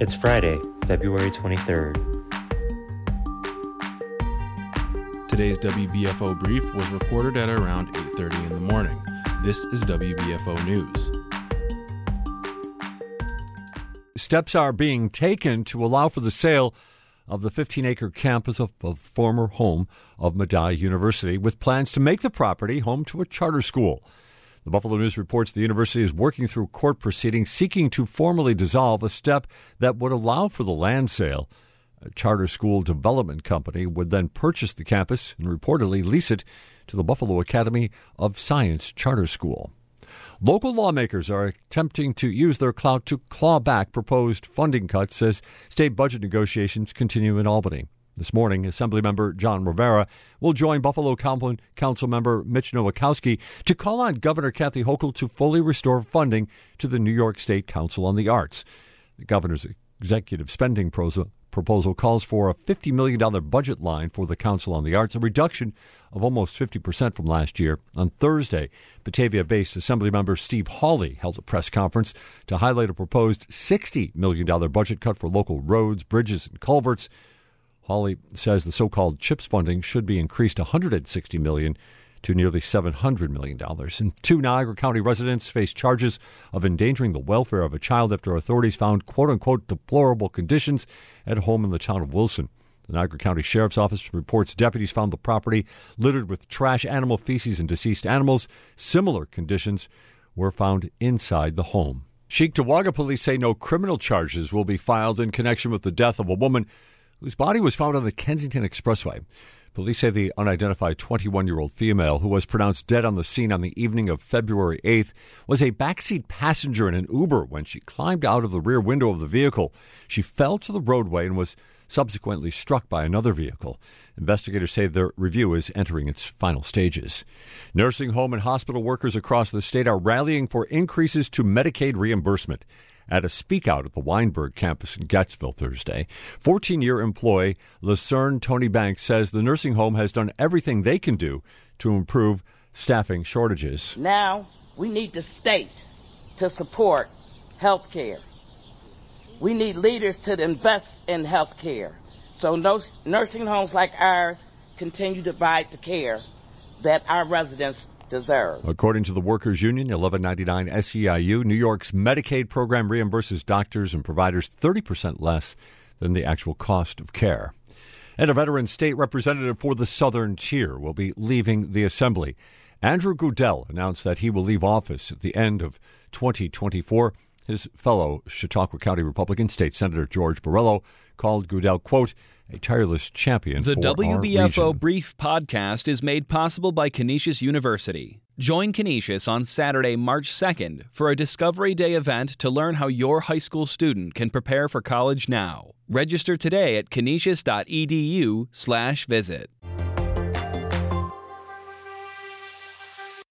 It's Friday, February 23rd. Today's WBFO brief was recorded at around 8:30 in the morning. This is WBFO News. Steps are being taken to allow for the sale of the 15 acre campus of the former home of Medaille University, with plans to make the property home to a charter school. The Buffalo News reports the university is working through court proceedings seeking to formally dissolve a step that would allow for the land sale. A charter school development company would then purchase the campus and reportedly lease it to the Buffalo Academy of Science Charter School. Local lawmakers are attempting to use their clout to claw back proposed funding cuts as state budget negotiations continue in Albany. This morning, Assemblymember John Rivera will join Buffalo Council member Mitch Nowakowski to call on Governor Kathy Hochul to fully restore funding to the New York State Council on the Arts. The governor's executive spending proposal calls for a $50 million budget line for the Council on the Arts, a reduction of almost 50% from last year. On Thursday, Batavia based Assemblymember Steve Hawley held a press conference to highlight a proposed $60 million budget cut for local roads, bridges, and culverts. Hawley says the so-called CHIPS funding should be increased 160 million to nearly 700 million dollars. And two Niagara County residents face charges of endangering the welfare of a child after authorities found quote-unquote deplorable conditions at home in the town of Wilson. The Niagara County Sheriff's Office reports deputies found the property littered with trash, animal feces, and deceased animals. Similar conditions were found inside the home. Cheektowaga police say no criminal charges will be filed in connection with the death of a woman whose body was found on the Kensington Expressway. Police say the unidentified 21 year old female, who was pronounced dead on the scene on the evening of February 8th, was a backseat passenger in an Uber when she climbed out of the rear window of the vehicle. She fell to the roadway and was subsequently struck by another vehicle. Investigators say their review is entering its final stages. Nursing home and hospital workers across the state are rallying for increases to Medicaid reimbursement at a speak out at the Weinberg campus in Getzville Thursday. 14 year employee Lucerne Tony Banks says the nursing home has done everything they can do to improve staffing shortages. Now we need the state to support health care. We need leaders to invest in health care so no, nursing homes like ours continue to provide the care that our residents According to the Workers Union, 1199 SEIU, New York's Medicaid program reimburses doctors and providers 30% less than the actual cost of care. And a veteran state representative for the Southern Tier will be leaving the Assembly. Andrew Goodell announced that he will leave office at the end of 2024. His fellow Chautauqua County Republican State Senator George Borrello called Goodell, quote, a tireless champion. The WBFO Brief podcast is made possible by Canisius University. Join Canisius on Saturday, March 2nd for a Discovery Day event to learn how your high school student can prepare for college now. Register today at canisius.edu/visit.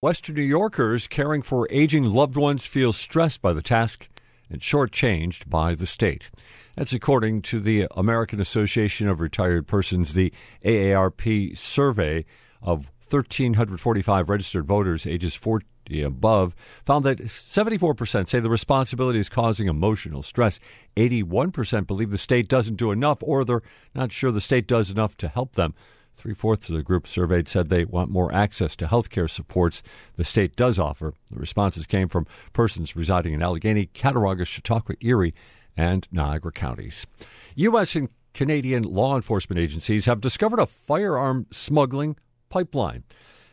Western New Yorkers caring for aging loved ones feel stressed by the task and shortchanged by the state. That's according to the American Association of Retired Persons, the AARP survey of 1,345 registered voters ages 40 above found that 74% say the responsibility is causing emotional stress. 81% believe the state doesn't do enough or they're not sure the state does enough to help them. Three fourths of the group surveyed said they want more access to health care supports the state does offer. The responses came from persons residing in Allegany, Cattaraugus, Chautauqua, Erie, and Niagara counties. U.S. and Canadian law enforcement agencies have discovered a firearm smuggling pipeline.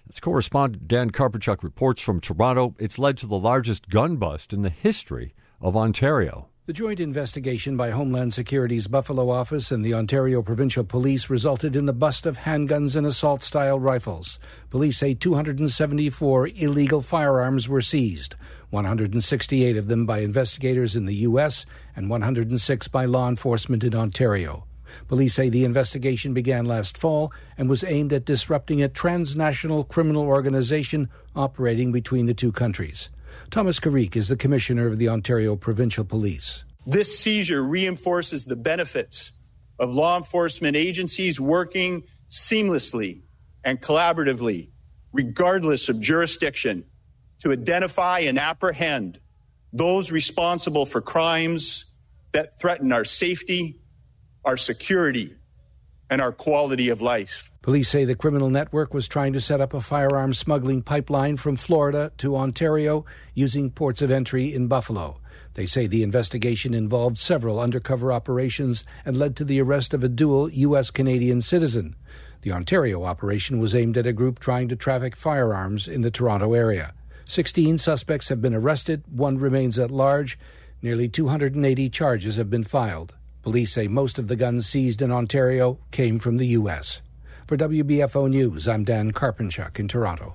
As correspondent Dan Karpenchuk reports from Toronto, it's led to the largest gun bust in the history of Ontario. The joint investigation by Homeland Security's Buffalo office and the Ontario Provincial Police resulted in the bust of handguns and assault style rifles. Police say 274 illegal firearms were seized, 168 of them by investigators in the U.S. and 106 by law enforcement in Ontario. Police say the investigation began last fall and was aimed at disrupting a transnational criminal organization operating between the two countries. Thomas Carrique is the Commissioner of the Ontario Provincial Police. This seizure reinforces the benefits of law enforcement agencies working seamlessly and collaboratively, regardless of jurisdiction, to identify and apprehend those responsible for crimes that threaten our safety, our security, and our quality of life. Police say the criminal network was trying to set up a firearm smuggling pipeline from Florida to Ontario using ports of entry in Buffalo. They say the investigation involved several undercover operations and led to the arrest of a dual U.S. Canadian citizen. The Ontario operation was aimed at a group trying to traffic firearms in the Toronto area. 16 suspects have been arrested, one remains at large. Nearly 280 charges have been filed. Police say most of the guns seized in Ontario came from the U.S. For WBFO News, I'm Dan Karpenchuk in Toronto.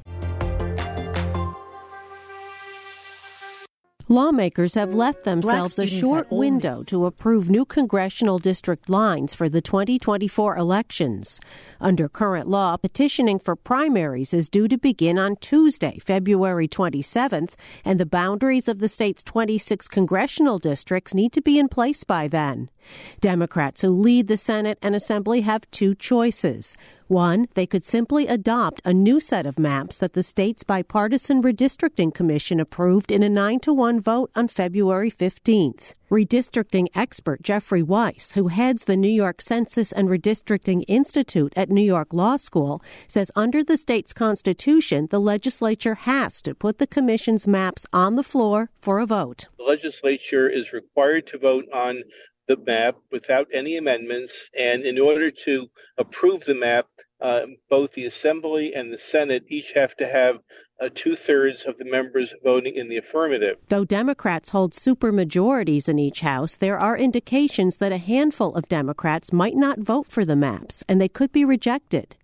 Lawmakers have left themselves a short window to approve new congressional district lines for the 2024 elections. Under current law, petitioning for primaries is due to begin on Tuesday, February 27th, and the boundaries of the state's 26 congressional districts need to be in place by then. Democrats who lead the Senate and Assembly have two choices. One, they could simply adopt a new set of maps that the state's bipartisan redistricting commission approved in a 9 to 1 vote on February 15th. Redistricting expert Jeffrey Wice, who heads the New York Census and Redistricting Institute at New York Law School, says under the state's constitution, the legislature has to put the commission's maps on the floor for a vote. The legislature is required to vote on the map without any amendments. And in order to approve the map, uh, both the Assembly and the Senate each have to have uh, two thirds of the members voting in the affirmative. Though Democrats hold supermajorities in each House, there are indications that a handful of Democrats might not vote for the maps and they could be rejected.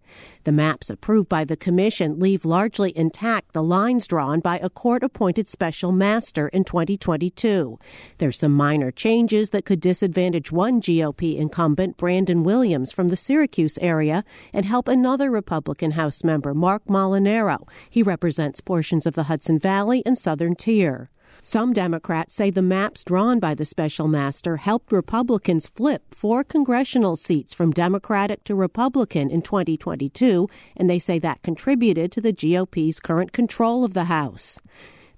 The maps approved by the Commission leave largely intact the lines drawn by a court appointed special master in 2022. There's some minor changes that could disadvantage one GOP incumbent, Brandon Williams, from the Syracuse area and help another Republican House member, Marc Molinaro. He represents portions of the Hudson Valley and Southern Tier. Some Democrats say the maps drawn by the special master helped Republicans flip four congressional seats from Democratic to Republican in 2022, and they say that contributed to the GOP's current control of the House.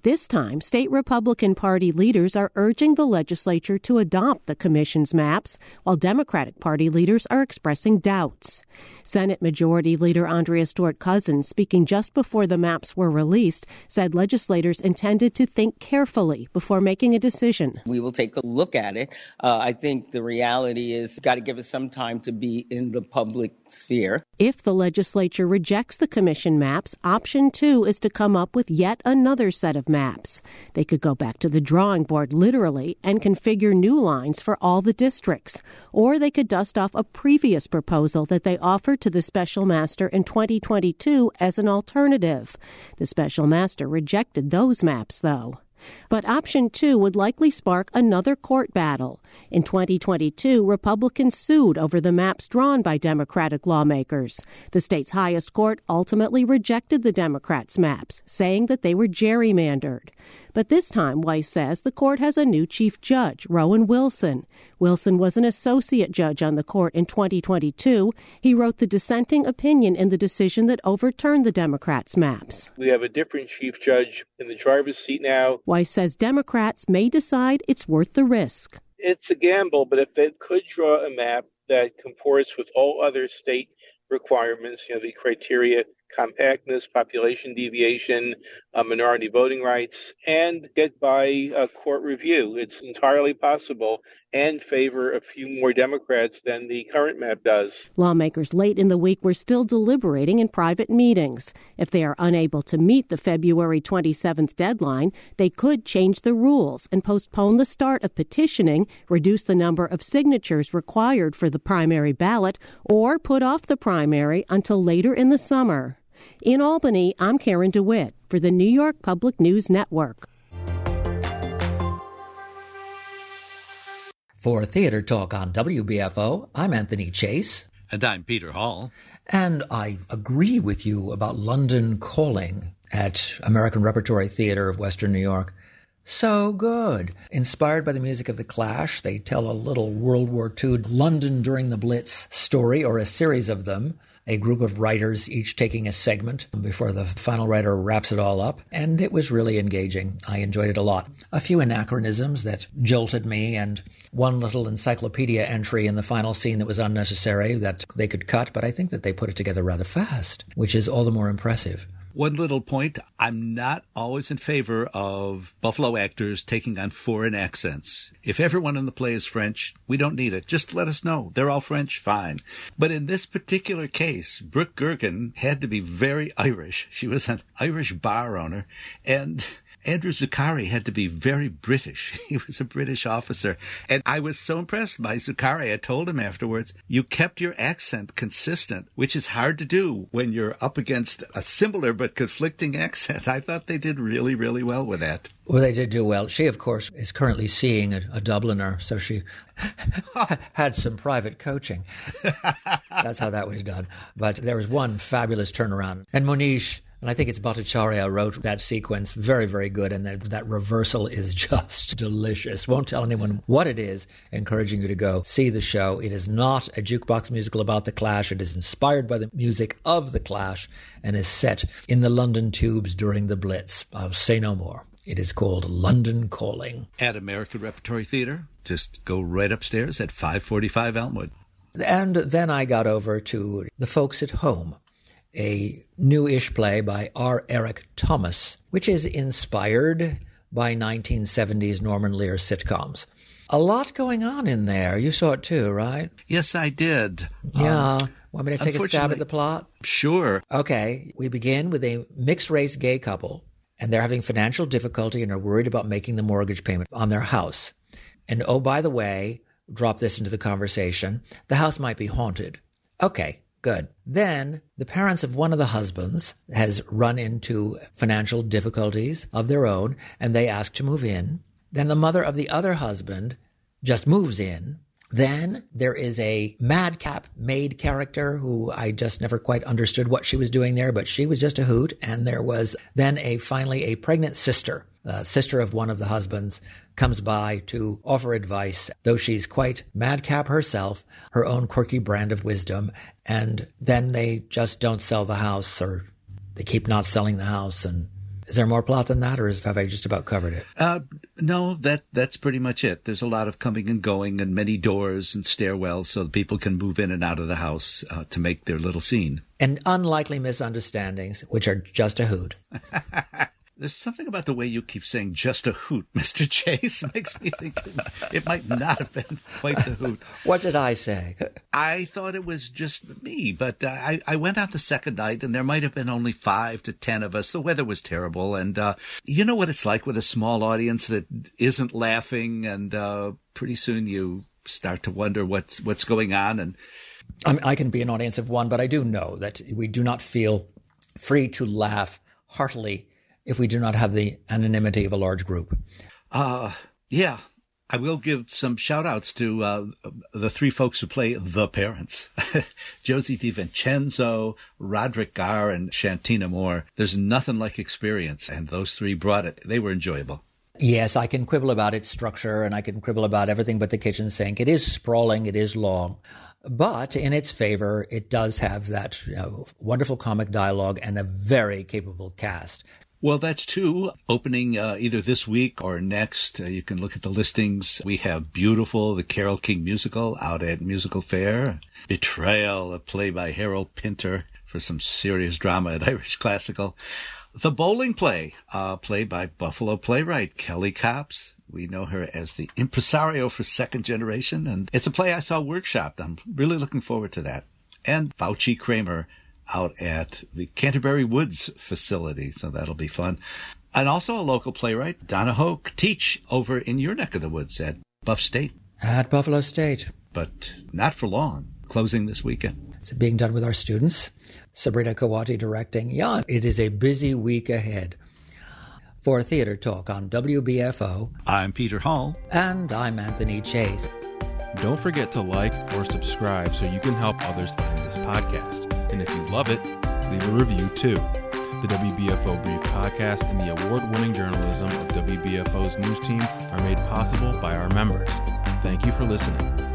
This time, state Republican Party leaders are urging the legislature to adopt the Commission's maps, while Democratic Party leaders are expressing doubts. Senate Majority Leader Andrea Stewart Cousins, speaking just before the maps were released, said legislators intended to think carefully before making a decision. We will take a look at it. Uh, I think the reality is got to give us some time to be in the public sphere. If the legislature rejects the commission maps, option two is to come up with yet another set of maps. They could go back to the drawing board literally and configure new lines for all the districts, or they could dust off a previous proposal that they offered to the special master in 2022 as an alternative. The special master rejected those maps, though. But option two would likely spark another court battle. In 2022, Republicans sued over the maps drawn by Democratic lawmakers. The state's highest court ultimately rejected the Democrats' maps, saying that they were gerrymandered. But this time, Wice says the court has a new chief judge, Rowan Wilson. Wilson was an associate judge on the court in 2022. He wrote the dissenting opinion in the decision that overturned the Democrats' maps. We have a different chief judge in the driver's seat now. Wice says Democrats may decide it's worth the risk. It's a gamble, but if they could draw a map that comports with all other state requirements, you know, the criteria compactness, population deviation, uh, minority voting rights, and get by a court review. It's entirely possible and favor a few more Democrats than the current map does. Lawmakers late in the week were still deliberating in private meetings. If they are unable to meet the February 27th deadline, they could change the rules and postpone the start of petitioning, reduce the number of signatures required for the primary ballot, or put off the primary until later in the summer. In Albany, I'm Karen DeWitt for the New York Public News Network. For Theater Talk on WBFO, I'm Anthony Chase. And I'm Peter Hall. And I agree with you about London Calling at American Repertory Theater of Western New York. So good. Inspired by the music of The Clash, they tell a little World War II London during the Blitz story, or a series of them. a group of writers each taking a segment before the final writer wraps it all up. And it was really engaging. I enjoyed it a lot. A few anachronisms that jolted me, and one little encyclopedia entry in the final scene that was unnecessary that they could cut, but I think that they put it together rather fast, which is all the more impressive. One little point I'm not always in favor of Buffalo actors taking on foreign accents. If everyone in the play is French, we don't need it. Just let us know. They're all French, fine. But in this particular case, Brooke Gergen had to be very Irish. She was an Irish bar owner and Andrew Zuccari had to be very British. He was a British officer. And I was so impressed by Zuccari. I told him afterwards, you kept your accent consistent, which is hard to do when you're up against a similar but conflicting accent. I thought they did really, really well with that. Well, they did do well. She, of course, is currently seeing a, a Dubliner, so she had some private coaching. That's how that was done. But there was one fabulous turnaround. And Monish and I think it's Bhattacharya wrote that sequence very, very good. And that, that reversal is just delicious. Won't tell anyone what it is, encouraging you to go see the show. It is not a jukebox musical about the Clash. It is inspired by the music of the Clash and is set in the London tubes during the Blitz. I'll say no more. It is called London Calling. At American Repertory Theater. Just go right upstairs at 545 Elmwood. And then I got over to the folks at home a new-ish play by R. Eric Thomas, which is inspired by 1970s Norman Lear sitcoms. A lot going on in there. You saw it too, right? Yes, I did. Yeah. Um, Want me to take a stab at the plot? Sure. Okay. We begin with a mixed race gay couple, and they're having financial difficulty and are worried about making the mortgage payment on their house. And oh, by the way, drop this into the conversation the house might be haunted. Okay. Good. Then the parents of one of the husbands has run into financial difficulties of their own and they ask to move in. Then the mother of the other husband just moves in. Then there is a madcap maid character who I just never quite understood what she was doing there, but she was just a hoot. And there was then a finally a pregnant sister, uh, sister of one of the husbands, comes by to offer advice, though she's quite madcap herself, her own quirky brand of wisdom, and then they just don't sell the house or they keep not selling the house. And is there more plot than that, or have I just about covered it? Uh, no, that that's pretty much it. There's a lot of coming and going, and many doors and stairwells, so that people can move in and out of the house uh, to make their little scene. And unlikely misunderstandings, which are just a hoot. There's something about the way you keep saying just a hoot, Mr. Chase, makes me think it might not have been quite the hoot. What did I say? I thought it was just me, but uh, I, I went out the second night and there might have been only five to ten of us. The weather was terrible. And uh, you know what it's like with a small audience that isn't laughing. And uh, pretty soon you start to wonder what's, what's going on. And I, mean, I can be an audience of one, but I do know that we do not feel free to laugh heartily if we do not have the anonymity of a large group. Uh, yeah. I will give some shout outs to uh, the three folks who play the parents Josie DiVincenzo, Roderick Garr, and Shantina Moore. There's nothing like experience, and those three brought it. They were enjoyable. Yes, I can quibble about its structure and I can quibble about everything but the kitchen sink. It is sprawling, it is long. But in its favor, it does have that you know, wonderful comic dialogue and a very capable cast. Well, that's two Opening uh, either this week or next, uh, you can look at the listings. We have Beautiful, the Carole King musical out at MusicalFare. Betrayal, a play by Harold Pinter for some serious drama at Irish Classical. The Bowling Play, a play by Buffalo playwright Kelly Copps. We know her as the impresario for second generation, and it's a play I saw workshopped. I'm really looking forward to that. And Fauci Kramer, out at the Canterbury Woods facility. So that'll be fun. And also a local playwright, Donna Hoke, teach over in your neck of the woods at Buff State. At Buffalo State. But not for long, closing this weekend. It's being done with our students. Sabrina Kawati directing. Yeah, it is a busy week ahead. For Theater Talk on WBFO, I'm Peter Hall. And I'm Anthony Chase. Don't forget to like or subscribe so you can help others find this podcast. And if you love it, leave a review too. The WBFO Brief podcast and the award winning journalism of WBFO's news team are made possible by our members. Thank you for listening.